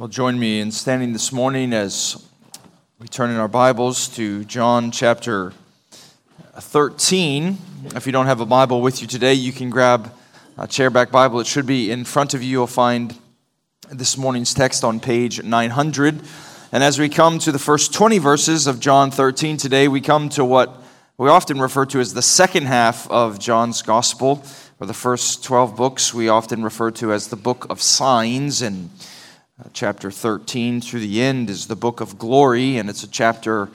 Well, join me in standing this morning as we turn in our Bibles to John chapter 13. If you don't have a Bible with you today, you can grab a chairback Bible. It should be in front of you. You'll find this morning's text on page 900. And as we come to the first 20 verses of John 13 today, we come to what we often refer to as the second half of John's Gospel, or the first 12 books we often refer to as the book of signs. And chapter 13 through the end is the book of glory, and it's a chapter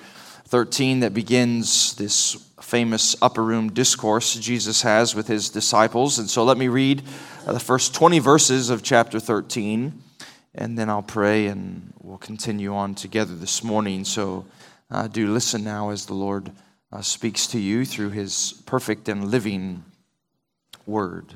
13 that begins this famous upper room discourse Jesus has with his disciples. And so let me read uh, the first 20 verses of chapter 13, and then I'll pray and we'll continue on together this morning. So uh, do listen now as the Lord uh, speaks to you through his perfect and living word.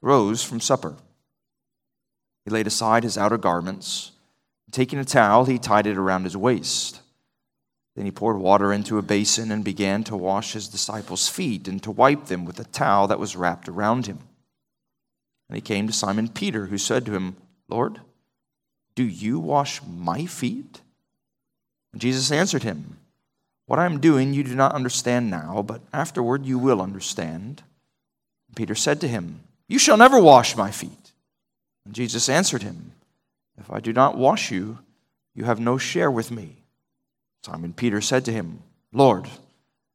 rose from supper. He laid aside his outer garments. Taking a towel, he tied it around his waist. Then he poured water into a basin and began to wash his disciples' feet and to wipe them with a towel that was wrapped around him. And he came to Simon Peter, who said to him, Lord, do you wash my feet? And Jesus answered him, What I am doing you do not understand now, but afterward you will understand. And Peter said to him, you shall never wash my feet. And Jesus answered him, If I do not wash you, you have no share with me. Simon Peter said to him, Lord,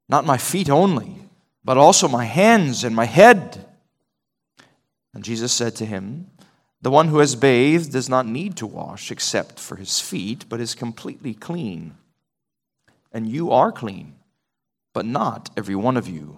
not my feet only, but also my hands and my head. And Jesus said to him, The one who has bathed does not need to wash except for his feet, but is completely clean. And you are clean, but not every one of you.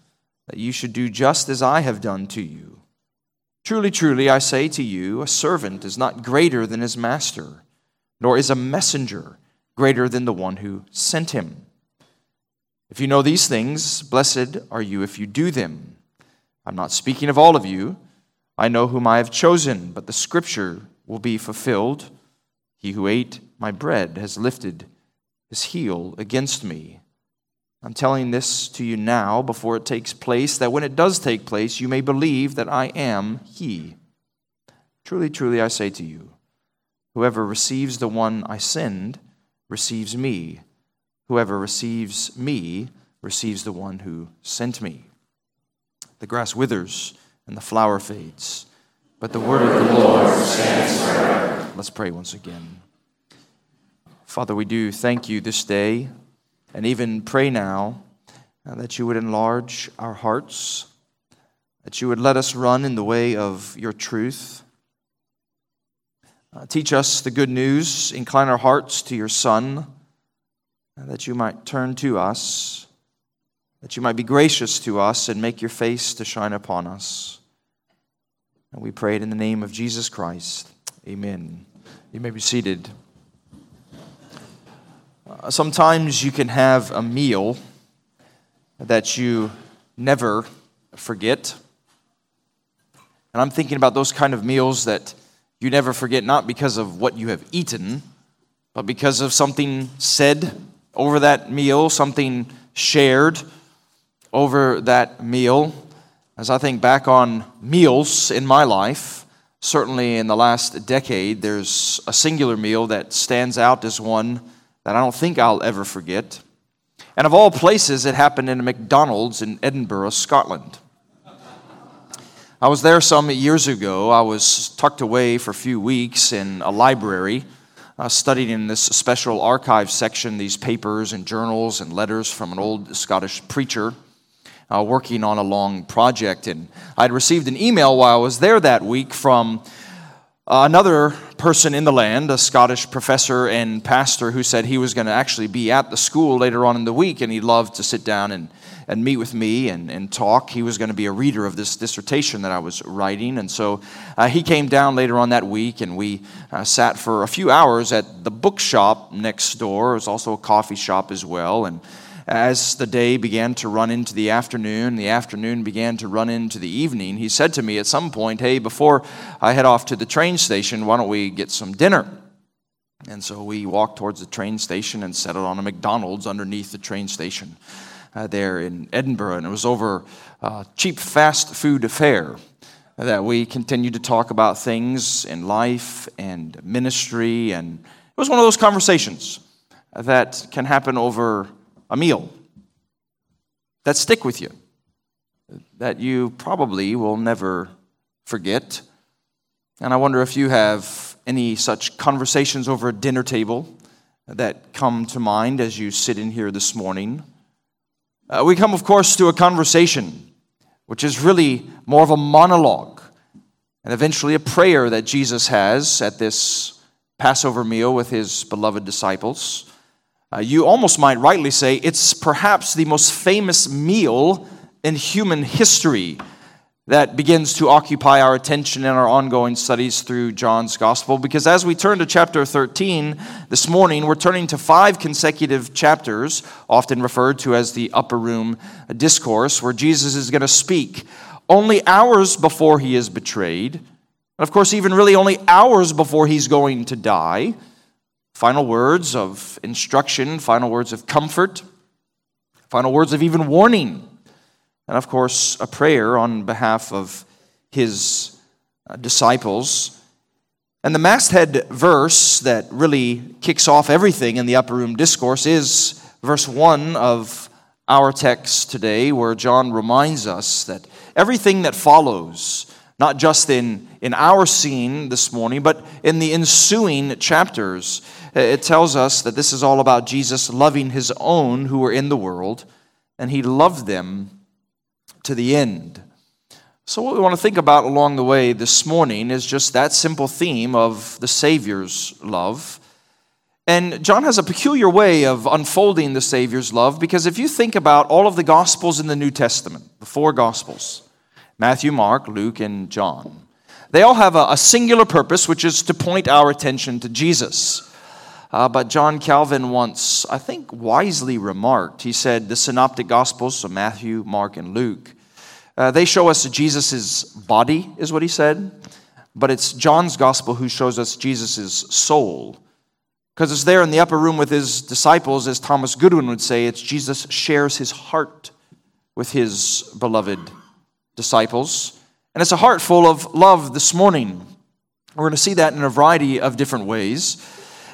that you should do just as I have done to you. Truly, truly, I say to you, a servant is not greater than his master, nor is a messenger greater than the one who sent him. If you know these things, blessed are you if you do them. I'm not speaking of all of you. I know whom I have chosen, but the scripture will be fulfilled. He who ate my bread has lifted his heel against me. I'm telling this to you now before it takes place, that when it does take place, you may believe that I am He. Truly, truly, I say to you, whoever receives the one I send receives me. Whoever receives me receives the one who sent me. The grass withers and the flower fades, but the word of the Lord stands forever. Let's pray once again. Father, we do thank you this day and even pray now uh, that you would enlarge our hearts, that you would let us run in the way of your truth. Uh, teach us the good news, incline our hearts to your Son, uh, that you might turn to us, that you might be gracious to us and make your face to shine upon us. And we pray it in the name of Jesus Christ. Amen. You may be seated. Sometimes you can have a meal that you never forget. And I'm thinking about those kind of meals that you never forget, not because of what you have eaten, but because of something said over that meal, something shared over that meal. As I think back on meals in my life, certainly in the last decade, there's a singular meal that stands out as one that I don't think I'll ever forget. And of all places, it happened in a McDonald's in Edinburgh, Scotland. I was there some years ago. I was tucked away for a few weeks in a library uh, in this special archive section these papers and journals and letters from an old Scottish preacher uh, working on a long project. And I'd received an email while I was there that week from another person in the land, a Scottish professor and pastor, who said he was going to actually be at the school later on in the week and he'd love to sit down and, and meet with me and, and talk. He was going to be a reader of this dissertation that I was writing. And so uh, he came down later on that week and we uh, sat for a few hours at the bookshop next door. It was also a coffee shop as well. And as the day began to run into the afternoon, the afternoon began to run into the evening, he said to me at some point, Hey, before I head off to the train station, why don't we get some dinner? And so we walked towards the train station and settled on a McDonald's underneath the train station uh, there in Edinburgh. And it was over uh, cheap fast food fare that we continued to talk about things in life and ministry. And it was one of those conversations that can happen over a meal that stick with you, that you probably will never forget. And I wonder if you have any such conversations over a dinner table that come to mind as you sit in here this morning. Uh, we come, of course, to a conversation which is really more of a monologue and eventually a prayer that Jesus has at this Passover meal with his beloved disciples. Uh, you almost might rightly say it's perhaps the most famous meal in human history that begins to occupy our attention in our ongoing studies through John's Gospel. Because as we turn to chapter 13 this morning, we're turning to five consecutive chapters, often referred to as the Upper Room Discourse, where Jesus is going to speak only hours before he is betrayed. And of course, even really only hours before he's going to die final words of instruction, final words of comfort, final words of even warning, and of course, a prayer on behalf of his uh, disciples. And the masthead verse that really kicks off everything in the upper room discourse is verse 1 of our text today, where John reminds us that everything that follows, not just in, in our scene this morning, but in the ensuing chapters, it tells us that this is all about Jesus loving his own who were in the world, and he loved them to the end. So, what we want to think about along the way this morning is just that simple theme of the Savior's love. And John has a peculiar way of unfolding the Savior's love because if you think about all of the Gospels in the New Testament, the four Gospels Matthew, Mark, Luke, and John they all have a, singular purpose, which is to point our attention to Jesus. Uh, but John Calvin once, I think, wisely remarked. He said, The Synoptic Gospels, so Matthew, Mark, and Luke, uh, they show us Jesus' body, is what he said, but it's John's Gospel who shows us Jesus' soul. Because it's there in the upper room with his disciples, as Thomas Goodwin would say, it's Jesus shares his heart with his beloved disciples. And it's a heart full of love this morning. We're going to see that in a variety of different ways.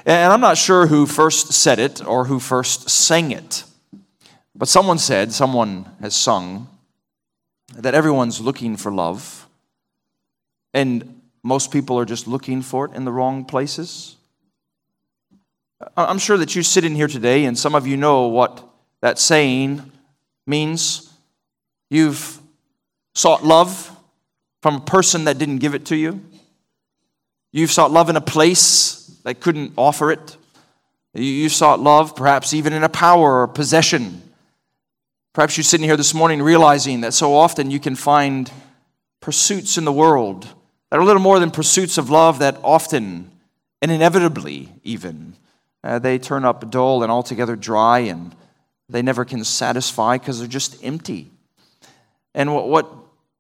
And I'm not sure who first said it or who first sang it. But someone said, someone has sung, that everyone's looking for love. And most people are just looking for it in the wrong places. I'm sure that you sit in here today and some of you know what that saying means. You've sought love from a person that didn't give it to you. You've sought love in a place they couldn't offer it. You sought love, perhaps even in a power or possession. Perhaps you're sitting here this morning realizing that so often you can find pursuits in the world that are little more than pursuits of love, that often and inevitably, even, uh, they turn up dull and altogether dry and they never can satisfy because they're just empty. And what, what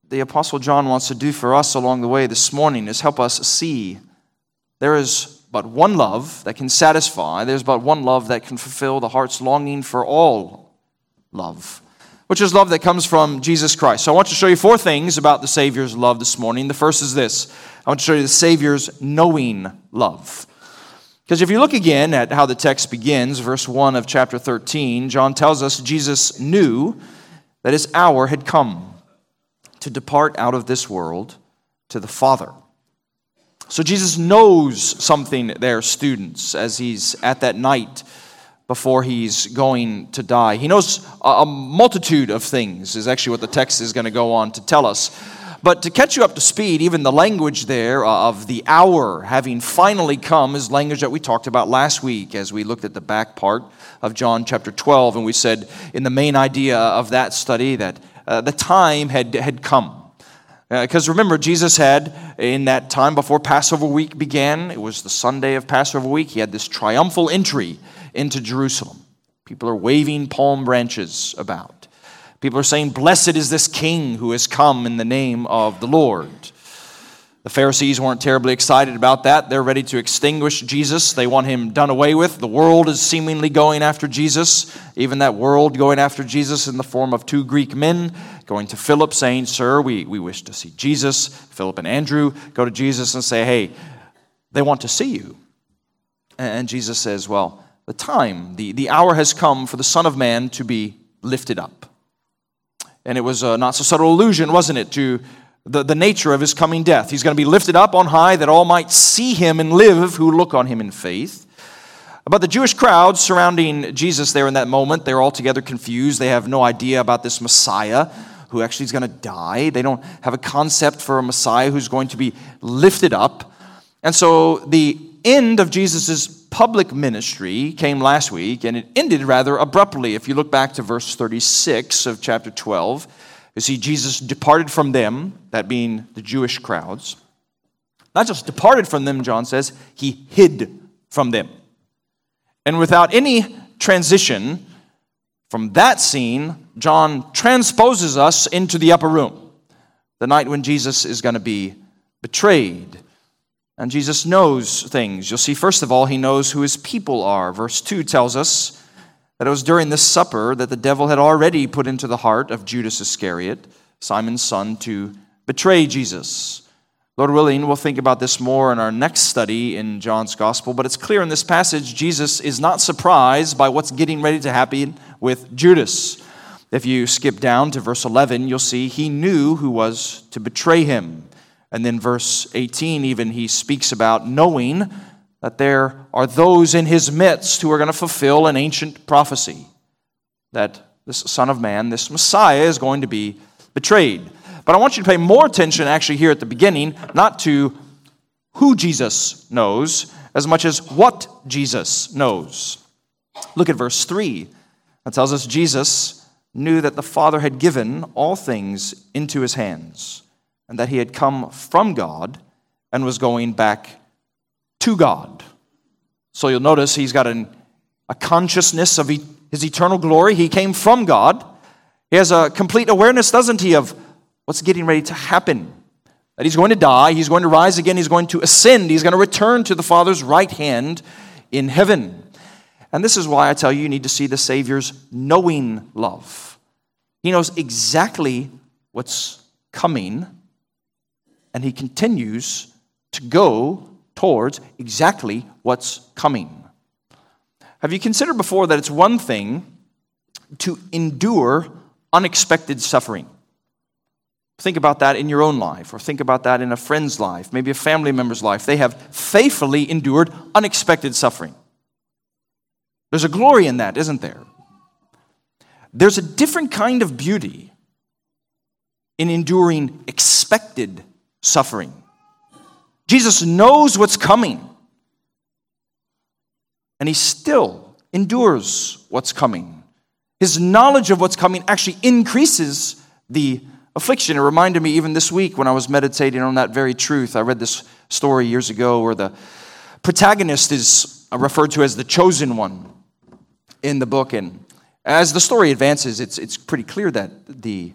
the Apostle John wants to do for us along the way this morning is help us see there is but one love that can satisfy, there's but one love that can fulfill the heart's longing for all love, which is love that comes from Jesus Christ. So I want to show you four things about the Savior's love this morning. The first is this I want to show you the Savior's knowing love. Because if you look again at how the text begins, verse 1 of chapter 13, John tells us Jesus knew that his hour had come to depart out of this world to the Father So Jesus knows something there, students, as he's at that night before he's going to die. He knows a multitude of things, is actually what the text is going to go on to tell us. But to catch you up to speed, even the language there of the hour having finally come is language that we talked about last week as we looked at the back part of John chapter 12. And we said in the main idea of that study that uh, the time had, had come. Because uh, remember, Jesus had, in that time before Passover week began, it was the Sunday of Passover week, he had this triumphal entry into Jerusalem. People are waving palm branches about. People are saying, Blessed is this king who has come in the name of the Lord. The Pharisees weren't terribly excited about that. They're ready to extinguish Jesus. They want him done away with. The world is seemingly going after Jesus. Even that world going after Jesus in the form of two Greek men going to Philip saying, Sir, we, we wish to see Jesus. Philip and Andrew go to Jesus and say, Hey, they want to see you. And Jesus says, Well, the time, the, the hour has come for the Son of Man to be lifted up. And it was a not so subtle allusion, wasn't it, to the, the nature of his coming death. He's going to be lifted up on high that all might see him and live who look on him in faith. But the Jewish crowd surrounding Jesus there in that moment, they're altogether confused. They have no idea about this Messiah who actually is going to die. They don't have a concept for a Messiah who's going to be lifted up. And so the end of Jesus' public ministry came last week, and it ended rather abruptly. If you look back to verse 36 of chapter 12, you see, Jesus departed from them, that being the Jewish crowds. Not just departed from them, John says, he hid from them. And without any transition from that scene, John transposes us into the upper room, the night when Jesus is going to be betrayed. And Jesus knows things. You'll see, first of all, he knows who his people are. Verse 2 tells us that it was during this supper that the devil had already put into the heart of Judas Iscariot, Simon's son, to betray Jesus. Lord willing, we'll think about this more in our next study in John's gospel, but it's clear in this passage Jesus is not surprised by what's getting ready to happen with Judas. If you skip down to verse 11, you'll see he knew who was to betray him. And then verse 18, even he speaks about knowing that there are those in his midst who are going to fulfill an ancient prophecy that this Son of Man, this Messiah, is going to be betrayed. But I want you to pay more attention actually here at the beginning, not to who Jesus knows as much as what Jesus knows. Look at verse 3. That tells us Jesus knew that the Father had given all things into his hands and that he had come from God and was going back to God. So you'll notice he's got an, a consciousness of his eternal glory. He came from God. He has a complete awareness, doesn't he, of what's getting ready to happen. That he's going to die, he's going to rise again, he's going to ascend, he's going to return to the Father's right hand in heaven. And this is why I tell you, you need to see the Savior's knowing love. He knows exactly what's coming, and he continues to go towards exactly what's coming. Have you considered before that it's one thing to endure unexpected suffering? Think about that in your own life, or think about that in a friend's life, maybe a family member's life. They have faithfully endured unexpected suffering. There's a glory in that, isn't there? There's a different kind of beauty in enduring expected suffering. Jesus knows what's coming, and he still endures what's coming. His knowledge of what's coming actually increases the affliction. It reminded me even this week when I was meditating on that very truth. I read this story years ago where the protagonist is referred to as the chosen one in the book. And as the story advances, it's, it's pretty clear that the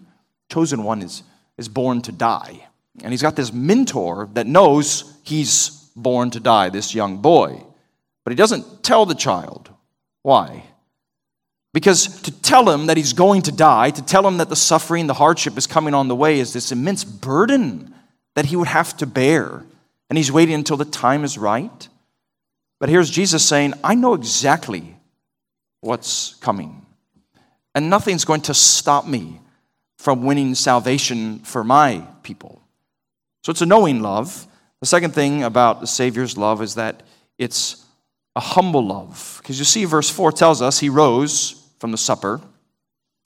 chosen one is, is born to die. And he's got this mentor that knows he's born to die, this young boy. But he doesn't tell the child. Why? Because to tell him that he's going to die, to tell him that the suffering, the hardship is coming on the way, is this immense burden that he would have to bear. And he's waiting until the time is right. But here's Jesus saying, I know exactly what's coming. And nothing's going to stop me from winning salvation for my people. So it's a knowing love. The second thing about the Savior's love is that it's a humble love. Because you see, verse 4 tells us he rose from the supper,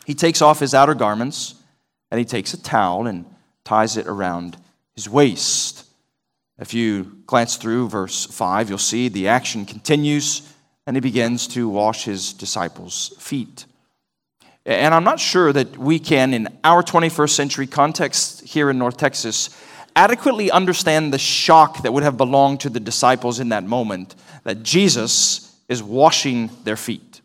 he takes off his outer garments, and he takes a towel and ties it around his waist. If you glance through verse 5, you'll see the action continues, and he begins to wash his disciples' feet. And I'm not sure that we can, in our 21st century context here in North Texas, adequately understand the shock that would have belonged to the disciples in that moment that Jesus is washing their feet.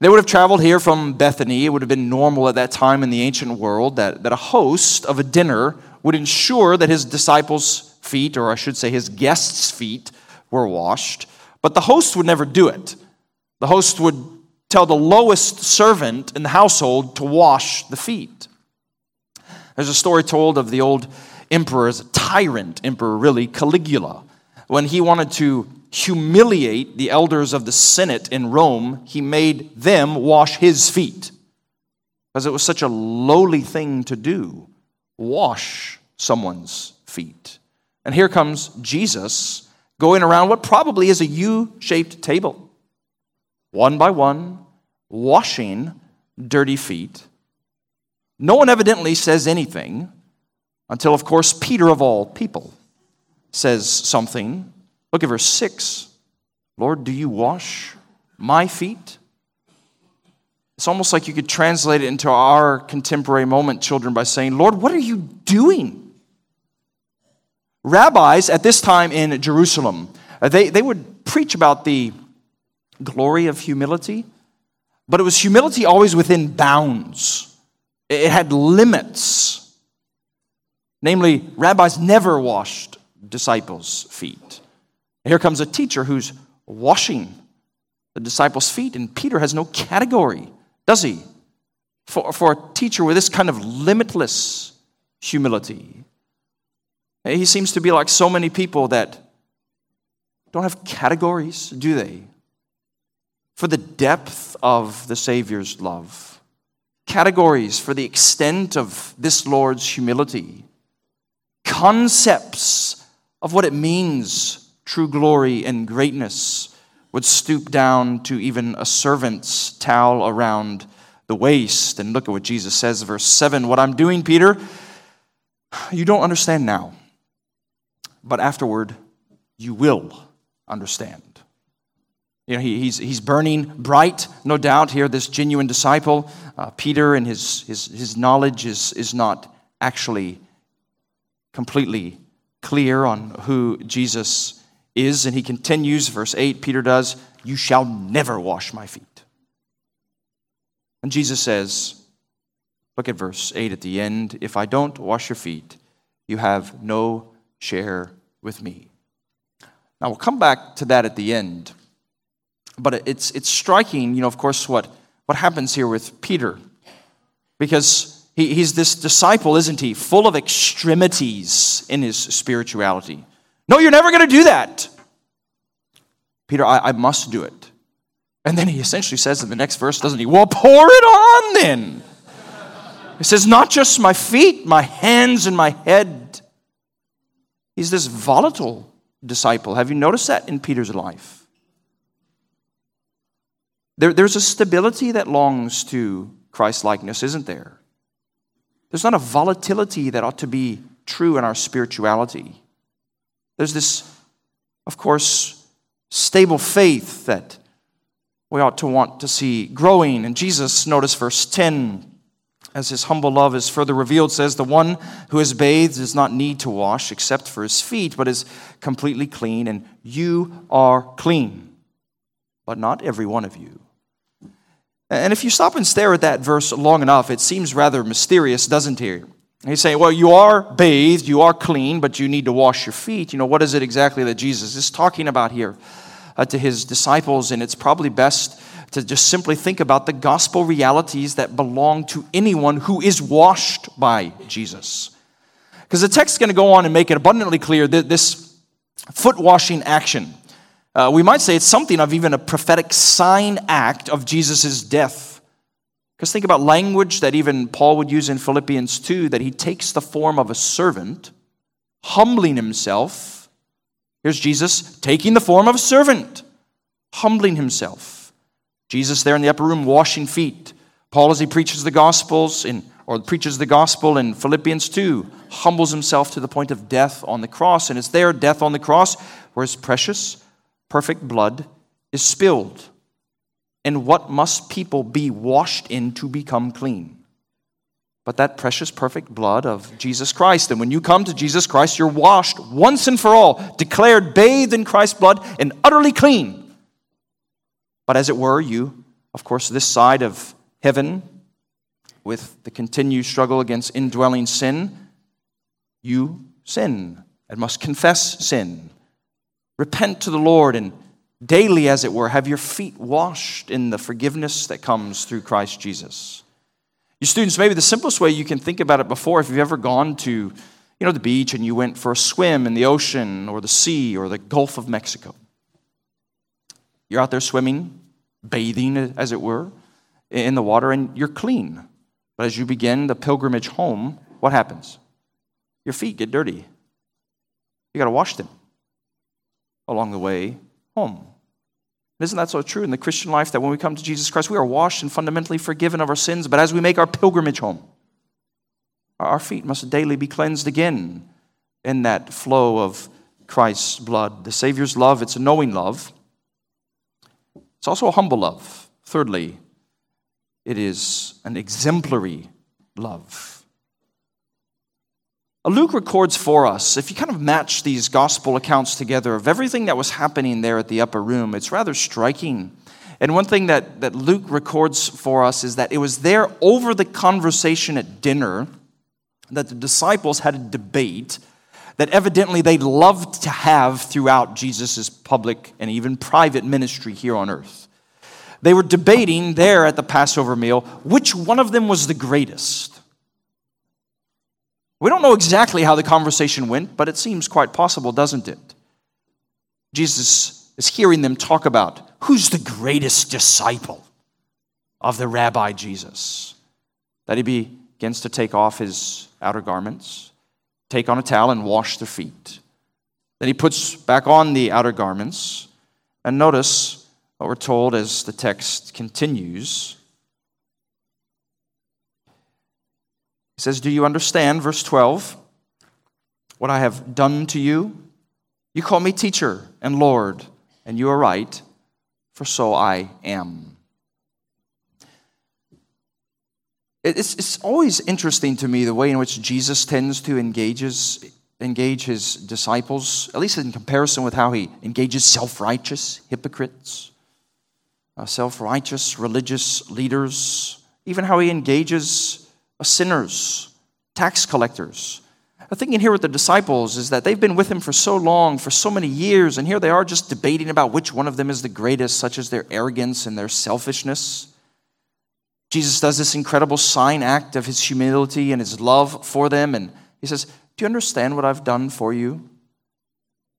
They would have traveled here from Bethany. It would have been normal at that time in the ancient world that, that a host of a dinner would ensure that his disciples' feet, or I should say his guests' feet, were washed. But the host would never do it. The host would tell the lowest servant in the household to wash the feet. There's a story told of the old emperor's tyrant, Emperor really, Caligula. When he wanted to humiliate the elders of the Senate in Rome, he made them wash his feet. Because it was such a lowly thing to do wash someone's feet. And here comes Jesus going around what probably is a U shaped table, one by one, washing dirty feet no one evidently says anything until, of course, Peter of all people says something. Look at verse 6. Lord, do you wash my feet? It's almost like you could translate it into our contemporary moment, children, by saying, Lord, what are you doing? Rabbis at this time in Jerusalem, uh, they, they would preach about the glory of humility, but it was humility always within bounds. It had limits. Namely, rabbis never washed disciples' feet. Here comes a teacher who's washing the disciples' feet, and Peter has no category, does he? For, for a teacher with this kind of limitless humility. Eh, he seems to be like so many people that don't have categories, do they? For the depth of the Savior's love categories for the extent of this Lord's humility, concepts of what it means, true glory and greatness, would stoop down to even a servant's towel around the waist. And look at what Jesus says, verse 7 What I'm doing, Peter, you don't understand now, but afterward you will understand. You know, he, he's, he's burning bright, no doubt, here, this genuine disciple. Uh, Peter and his, his, his knowledge is, is not actually completely clear on who Jesus is. And he continues, verse 8, Peter does, You shall never wash my feet. And Jesus says, Look at verse 8 at the end. If I don't wash your feet, you have no share with me. Now, we'll come back to that at the end. But it's, it's striking, you know, of course, what, what happens here with Peter. Because he, he's this disciple, isn't he? Full of extremities in his spirituality. No, you're never going to do that. Peter, I, I must do it. And then he essentially says in the next verse, doesn't he? Well, pour it on then. He says, not just my feet, my hands, and my head. He's this volatile disciple. Have you noticed that in Peter's life? There, there's a stability that longs to Christ likeness, isn't there? There's not a volatility that ought to be true in our spirituality. There's this, of course, stable faith that we ought to want to see growing. And Jesus, notice verse 10, as his humble love is further revealed, says, The one who is bathed does not need to wash except for his feet, but is completely clean, and you are clean, but not every one of you. And if you stop and stare at that verse long enough, it seems rather mysterious, doesn't it? He's saying, well, you are bathed, you are clean, but you need to wash your feet. You know, what is it exactly that Jesus is talking about here uh, to his disciples? And it's probably best to just simply think about the gospel realities that belong to anyone who is washed by Jesus. Because the text is going to go on and make it abundantly clear that this foot washing action uh, we might say it's something of even a prophetic sign act of Jesus' death. Because think about language that even Paul would use in Philippians 2 that he takes the form of a servant, humbling himself. Here's Jesus taking the form of a servant, humbling himself. Jesus there in the upper room washing feet. Paul, as he preaches the Gospels in, or preaches the gospel in Philippians 2, humbles himself to the point of death on the cross. And it's there, death on the cross, where his precious, perfect blood is spilled. And what must people be washed in to become clean? But that precious, perfect blood of Jesus Christ. And when you come to Jesus Christ, you're washed once and for all, declared bathed in Christ's blood, and utterly clean. But as it were, you, of course, this side of heaven, with the continued struggle against indwelling sin, you sin and must confess sin. Repent to the Lord and daily, as it were, have your feet washed in the forgiveness that comes through Christ Jesus. You students, maybe the simplest way you can think about it before, if you've ever gone to, you know, the beach and you went for a swim in the ocean or the sea or the Gulf of Mexico. You're out there swimming, bathing, as it were in the water and you're clean. But as you begin the pilgrimage home, what happens? Your feet get dirty. You got to wash them along the way home. Isn't that so true in the Christian life that when we come to Jesus Christ, we are washed and fundamentally forgiven of our sins, but as we make our pilgrimage home, our feet must daily be cleansed again in that flow of Christ's blood. The Savior's love, it's a knowing love. It's also a humble love. Thirdly, it is an exemplary love. Uh, Luke records for us, if you kind of match these gospel accounts together of everything that was happening there at the upper room, it's rather striking. And one thing that, that Luke records for us is that it was there over the conversation at dinner that the disciples had a debate that evidently they loved to have throughout Jesus' public and even private ministry here on earth. They were debating there at the Passover meal which one of them was the greatest. We don't know exactly how the conversation went, but it seems quite possible, doesn't it? Jesus is hearing them talk about who's the greatest disciple of the rabbi Jesus. That he begins to take off his outer garments, take on a towel, and wash their feet. Then he puts back on the outer garments. And notice what we're told as the text continues. He says, Do you understand, verse 12, what I have done to you? You call me teacher and Lord, and you are right, for so I am. It's, it's always interesting to me the way in which Jesus tends to engages, engage his disciples, at least in comparison with how he engages self righteous hypocrites uh, self righteous religious leaders, even how he engages sinners, tax collectors. The thing in here with the disciples is that they've been with him for so long, for so many years, and here they are just debating about which one of them is the greatest, such as their arrogance and their selfishness. Jesus does this incredible sign act of his humility and his love for them, and he says, Do you understand what I've done for you?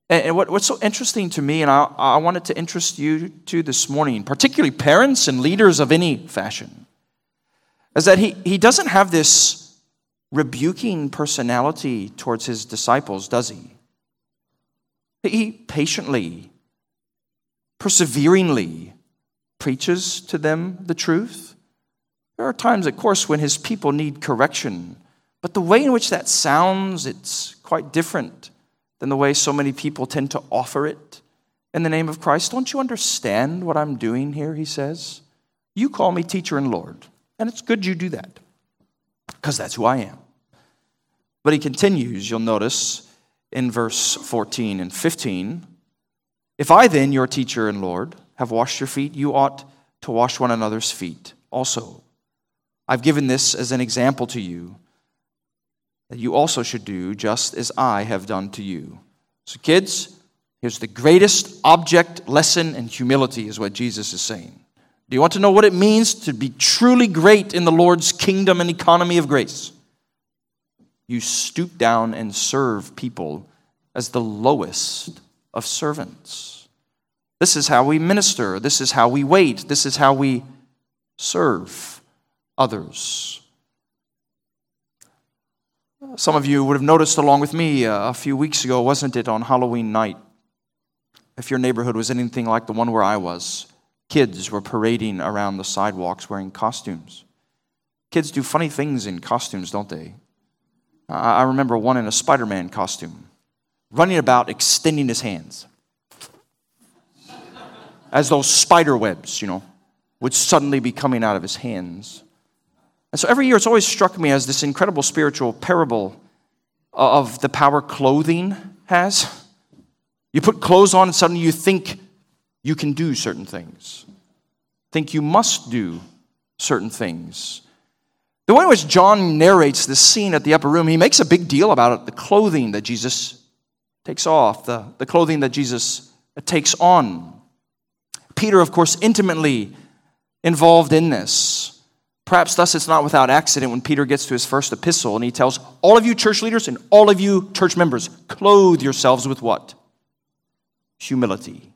And what, what's so interesting to me, and I, I wanted to interest you to this morning, particularly parents and leaders of any fashion, is that he, he doesn't have this rebuking personality towards his disciples, does he? He patiently, perseveringly preaches to them the truth. There are times, of course, when his people need correction, but the way in which that sounds, it's quite different than the way so many people tend to offer it in the name of Christ. Don't you understand what I'm doing here? He says. You call me teacher and Lord, and it's good you do that because that's who I am. But he continues, you'll notice in verse 14 and 15 If I then, your teacher and Lord, have washed your feet, you ought to wash one another's feet also. I've given this as an example to you that you also should do just as I have done to you. So, kids, here's the greatest object lesson in humility, is what Jesus is saying. Do you want to know what it means to be truly great in the Lord's kingdom and economy of grace? You stoop down and serve people as the lowest of servants. This is how we minister. This is how we wait. This is how we serve others. Some of you would have noticed along with me uh, a few weeks ago, wasn't it, on Halloween night? If your neighborhood was anything like the one where I was, kids were parading around the sidewalks wearing costumes. Kids do funny things in costumes, don't they? I remember one in a Spider Man costume, running about extending his hands as those spider webs, you know, would suddenly be coming out of his hands. And so every year it's always struck me as this incredible spiritual parable of the power clothing has. You put clothes on and suddenly you think you can do certain things, think you must do certain things. The way in which John narrates this scene at the upper room, he makes a big deal about it the clothing that Jesus takes off, the, the clothing that Jesus takes on. Peter, of course, intimately involved in this. Perhaps thus it's not without accident when Peter gets to his first epistle and he tells all of you church leaders and all of you church members, clothe yourselves with what? Humility.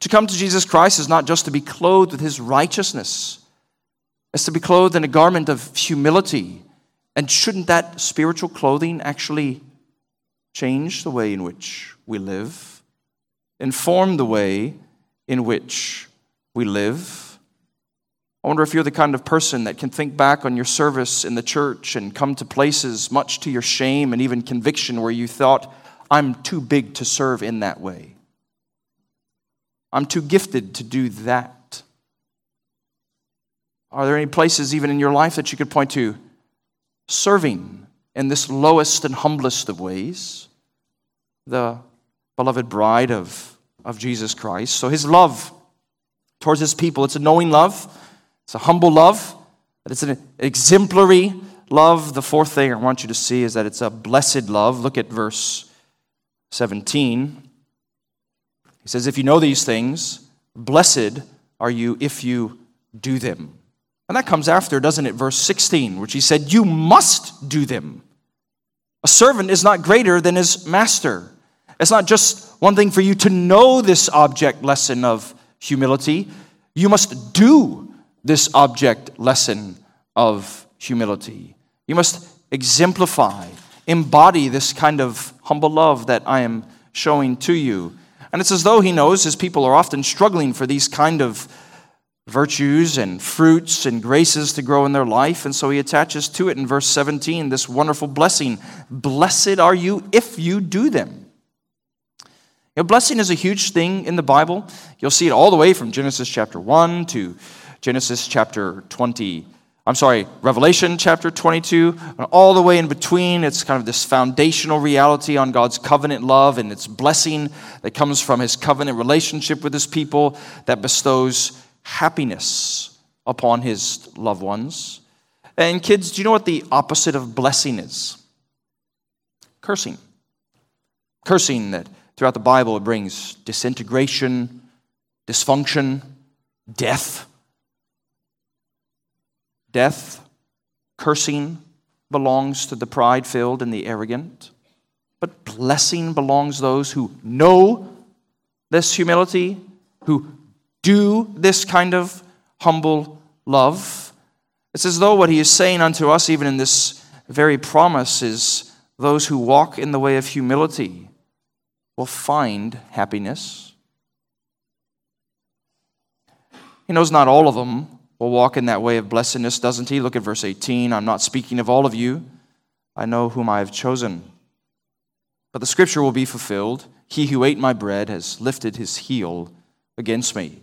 To come to Jesus Christ is not just to be clothed with his righteousness, it's to be clothed in a garment of humility. And shouldn't that spiritual clothing actually change the way in which we live, inform the way in which we live? I wonder if you're the kind of person that can think back on your service in the church and come to places, much to your shame and even conviction, where you thought, I'm too big to serve in that way. I'm too gifted to do that. Are there any places, even in your life, that you could point to serving in this lowest and humblest of ways? The beloved bride of, of Jesus Christ. So his love towards his people, it's a knowing love. It's a humble love, it's an exemplary love. The fourth thing I want you to see is that it's a blessed love. Look at verse 17. Says, If you know these things, blessed are you if you do them. And that comes after, doesn't it? Verse 16, which he said, You must do them. A servant is not greater than his master. It's not just one thing for you to know this object lesson of humility, you must do this object lesson of humility. You must exemplify, embody this kind of humble love that I am showing to you. And it's as though he knows his people are often struggling for these kind of virtues and fruits and graces to grow in their life. And so he attaches to it in verse 17 this wonderful blessing Blessed are you if you do them. Know, blessing is a huge thing in the Bible. You'll see it all the way from Genesis chapter 1 to Genesis chapter 20. I'm sorry, Revelation chapter 22, and all the way in between, it's kind of this foundational reality on God's covenant love and its blessing that comes from his covenant relationship with his people that bestows happiness upon his loved ones. And kids, do you know what the opposite of blessing is? Cursing. Cursing that throughout the Bible it brings disintegration, dysfunction, death. Death, cursing belongs to the pride filled and the arrogant, but blessing belongs to those who know this humility, who do this kind of humble love. It's as though what he is saying unto us, even in this very promise, is those who walk in the way of humility will find happiness. He knows not all of them will walk in that way of blessedness, doesn't he? Look at verse 18. I'm not speaking of all of you. I know whom I have chosen. But the scripture will be fulfilled. He who ate my bread has lifted his heel against me.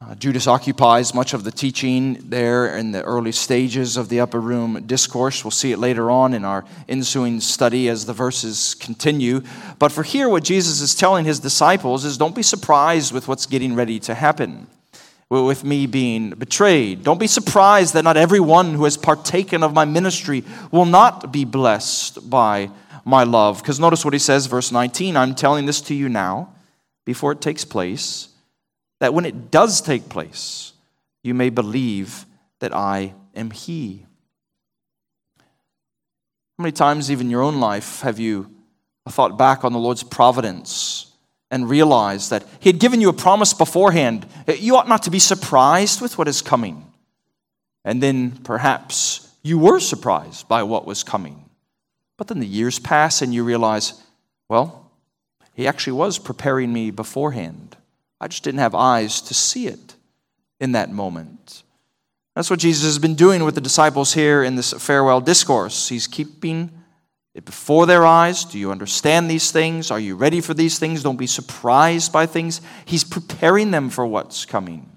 Uh, Judas occupies much of the teaching there in the early stages of the upper room discourse. We'll see it later on in our ensuing study as the verses continue. But for here, what Jesus is telling his disciples is don't be surprised with what's getting ready to happen with me being betrayed. Don't be surprised that not everyone who has partaken of my ministry will not be blessed by my love. Because notice what he says, verse 19 I'm telling this to you now, before it takes place, that when it does take place, you may believe that I am He. How many times, even in your own life, have you thought back on the Lord's providence? And realize that He had given you a promise beforehand. You ought not to be surprised with what is coming. And then perhaps you were surprised by what was coming. But then the years pass and you realize, well, he actually was preparing me beforehand. I just didn't have eyes to see it in that moment. That's what Jesus has been doing with the disciples here in this farewell discourse. He's keeping before their eyes. Do you understand these things? Are you ready for these things? Don't be surprised by things. He's preparing them for what's coming.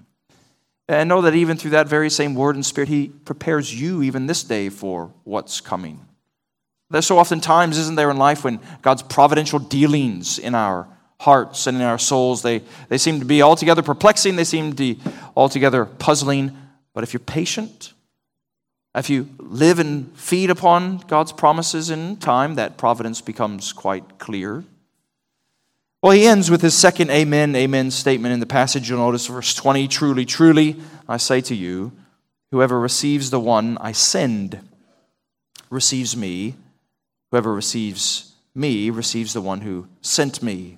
And know that even through that very same word and spirit, He prepares you even this day for what's coming. There's so often times, isn't there, in life when God's providential dealings in our hearts and in our souls, they, they seem to be altogether perplexing, they seem to be altogether puzzling. But if you're patient, if you live and feed upon God's promises in time, that providence becomes quite clear. Well, he ends with his second amen, amen statement in the passage. You'll notice verse 20 Truly, truly, I say to you, whoever receives the one I send receives me. Whoever receives me receives the one who sent me.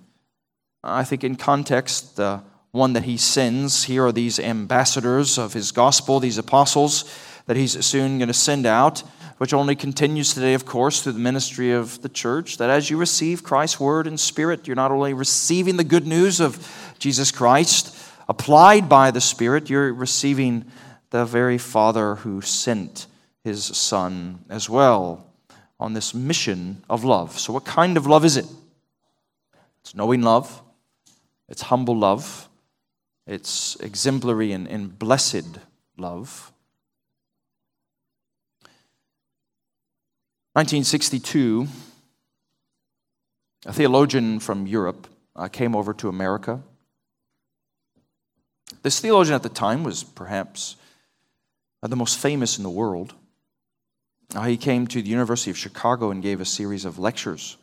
I think, in context, the one that he sends here are these ambassadors of his gospel, these apostles that he's soon going to send out, which only continues today, of course, through the ministry of the church. That as you receive Christ's word and spirit, you're not only receiving the good news of Jesus Christ applied by the Spirit, you're receiving the very Father who sent his Son as well on this mission of love. So, what kind of love is it? It's knowing love, it's humble love, it's exemplary and, and blessed love. 1962, a theologian from Europe uh, came over to America. This theologian at the time was perhaps uh, the most famous in the world. Uh, he came to the University of Chicago and gave a series of lectures.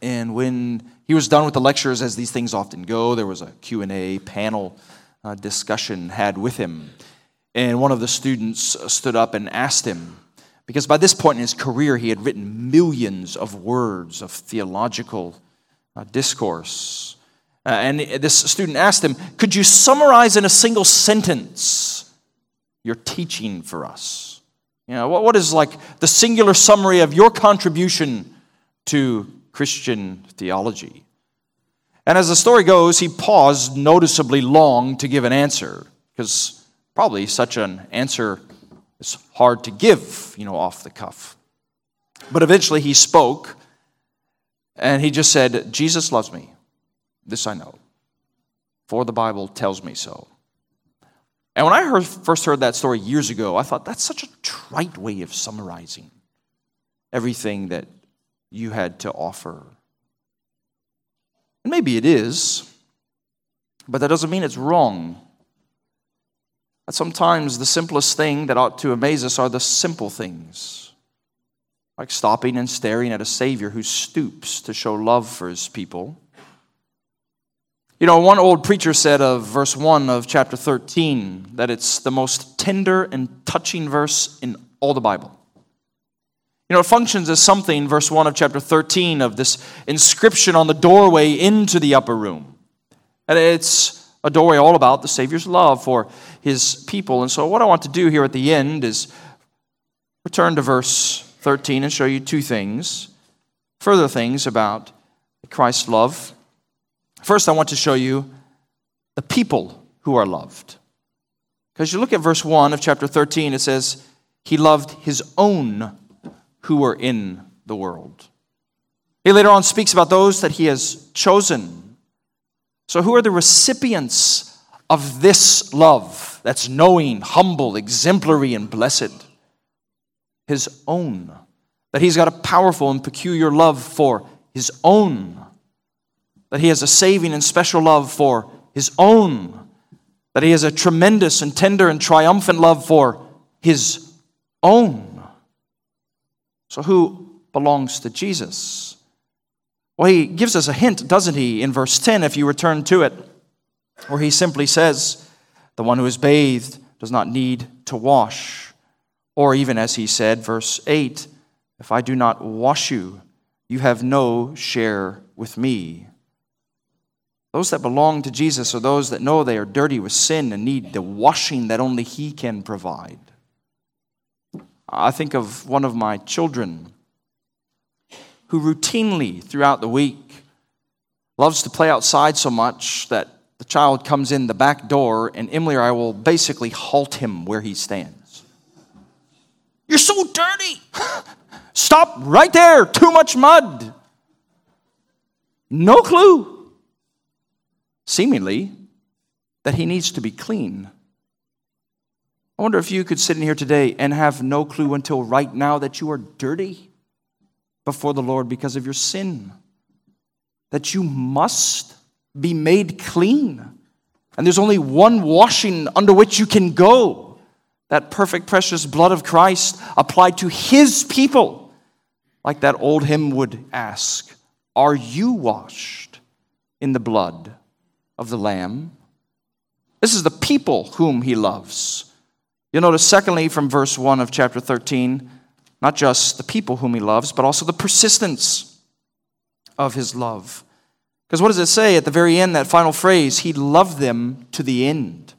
And when he was done with the lectures, as these things often go, there was a Q&A panel uh, discussion had with him. And one of the students uh, stood up and asked him, because by this point in his career, he had written millions of words of theological uh, discourse. Uh, and this student asked him, Could you summarize in a single sentence your teaching for us? You know, what, what is like the singular summary of your contribution to Christian theology? And as the story goes, he paused noticeably long to give an answer, because probably such an answer is hard to give, you know, off the cuff. But eventually he spoke, and he just said, Jesus loves me. This I know, for the Bible tells me so. And when I heard, first heard that story years ago, I thought that's such a trite way of summarizing everything that you had to offer. And maybe it is, but that doesn't mean it's wrong. That sometimes the simplest thing that ought to amaze us are the simple things, like stopping and staring at a Savior who stoops to show love for his people you know, one old preacher said of verse 1 of chapter 13 that it's the most tender and touching verse in all the Bible. You know, it functions as something, verse 1 of chapter 13, of this inscription on the doorway into the upper room. And it's a doorway all about the Savior's love for his people. And so, what I want to do here at the end is return to verse 13 and show you two things, further things about Christ's love First, I want to show you the people who are loved. Because you look at verse 1 of chapter 13, it says, He loved His own who were in the world. He later on speaks about those that He has chosen. So, who are the recipients of this love that's knowing, humble, exemplary, and blessed? His own. That He's got a powerful and peculiar love for His own that he has a saving and special love for his own, that he has a tremendous and tender and triumphant love for his own. So, who belongs to Jesus? Well, he gives us a hint, doesn't he, in verse 10, if you return to it, where he simply says, The one who is bathed does not need to wash. Or even as he said, verse 8, If I do not wash you, you have no share with me. Those that belong to Jesus are those that know they are dirty with sin and need the washing that only He can provide. I think of one of my children who routinely throughout the week loves to play outside so much that the child comes in the back door and Emily or I will basically halt him where he stands. You're so dirty. Stop right there. Too much mud. No clue, seemingly, that he needs to be clean. I wonder if you could sit in here today and have no clue until right now that you are dirty before the Lord because of your sin, that you must be made clean. And there's only one washing under which you can go that perfect, precious blood of Christ applied to his people, like that old hymn would ask Are you washed in the blood of the Lamb? This is the people whom he loves. You'll notice, secondly, from verse 1 of chapter 13, not just the people whom he loves, but also the persistence of his love. Because what does it say at the very end, that final phrase? He loved them to the end.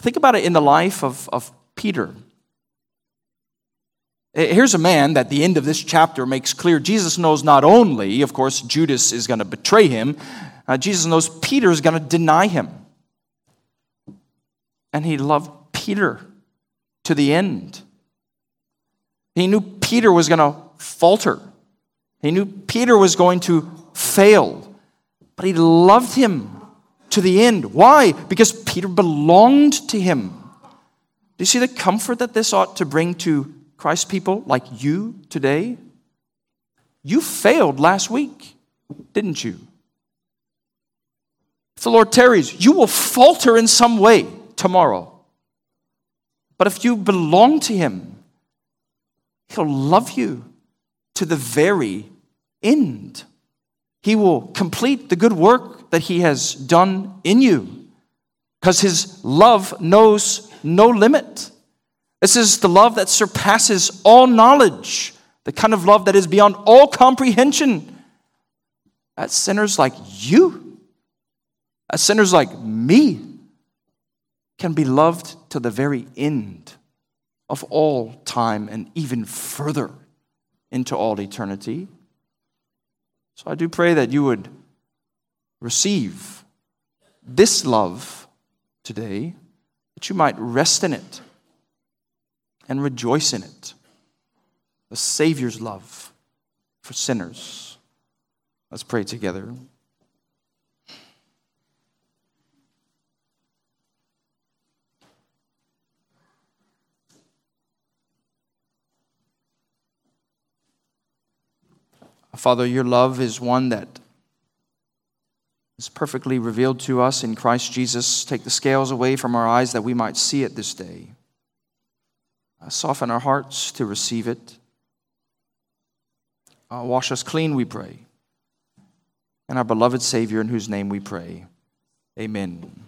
Think about it in the life of, of Peter. Here's a man that the end of this chapter makes clear Jesus knows not only, of course, Judas is going to betray him, uh, Jesus knows Peter is going to deny him. And he loved Peter to the end. He knew Peter was going to falter. He knew Peter was going to fail. But he loved him to the end. Why? Because Peter belonged to him. Do you see the comfort that this ought to bring to Christ's people like you today? You failed last week, didn't you? If the Lord tarries, you will falter in some way tomorrow. But if you belong to Him, He'll love you to the very end. He will complete the good work that He has done in you because His love knows no limit. This is the love that surpasses all knowledge, the kind of love that is beyond all comprehension. At sinners like you, at sinners like me, can be loved to the very end of all time and even further into all eternity. So I do pray that you would receive this love today, that you might rest in it and rejoice in it. The Savior's love for sinners. Let's pray together. Father, your love is one that is perfectly revealed to us in Christ Jesus. Take the scales away from our eyes that we might see it this day. Uh, soften our hearts to receive it. Uh, wash us clean, we pray. And our beloved Savior, in whose name we pray. Amen.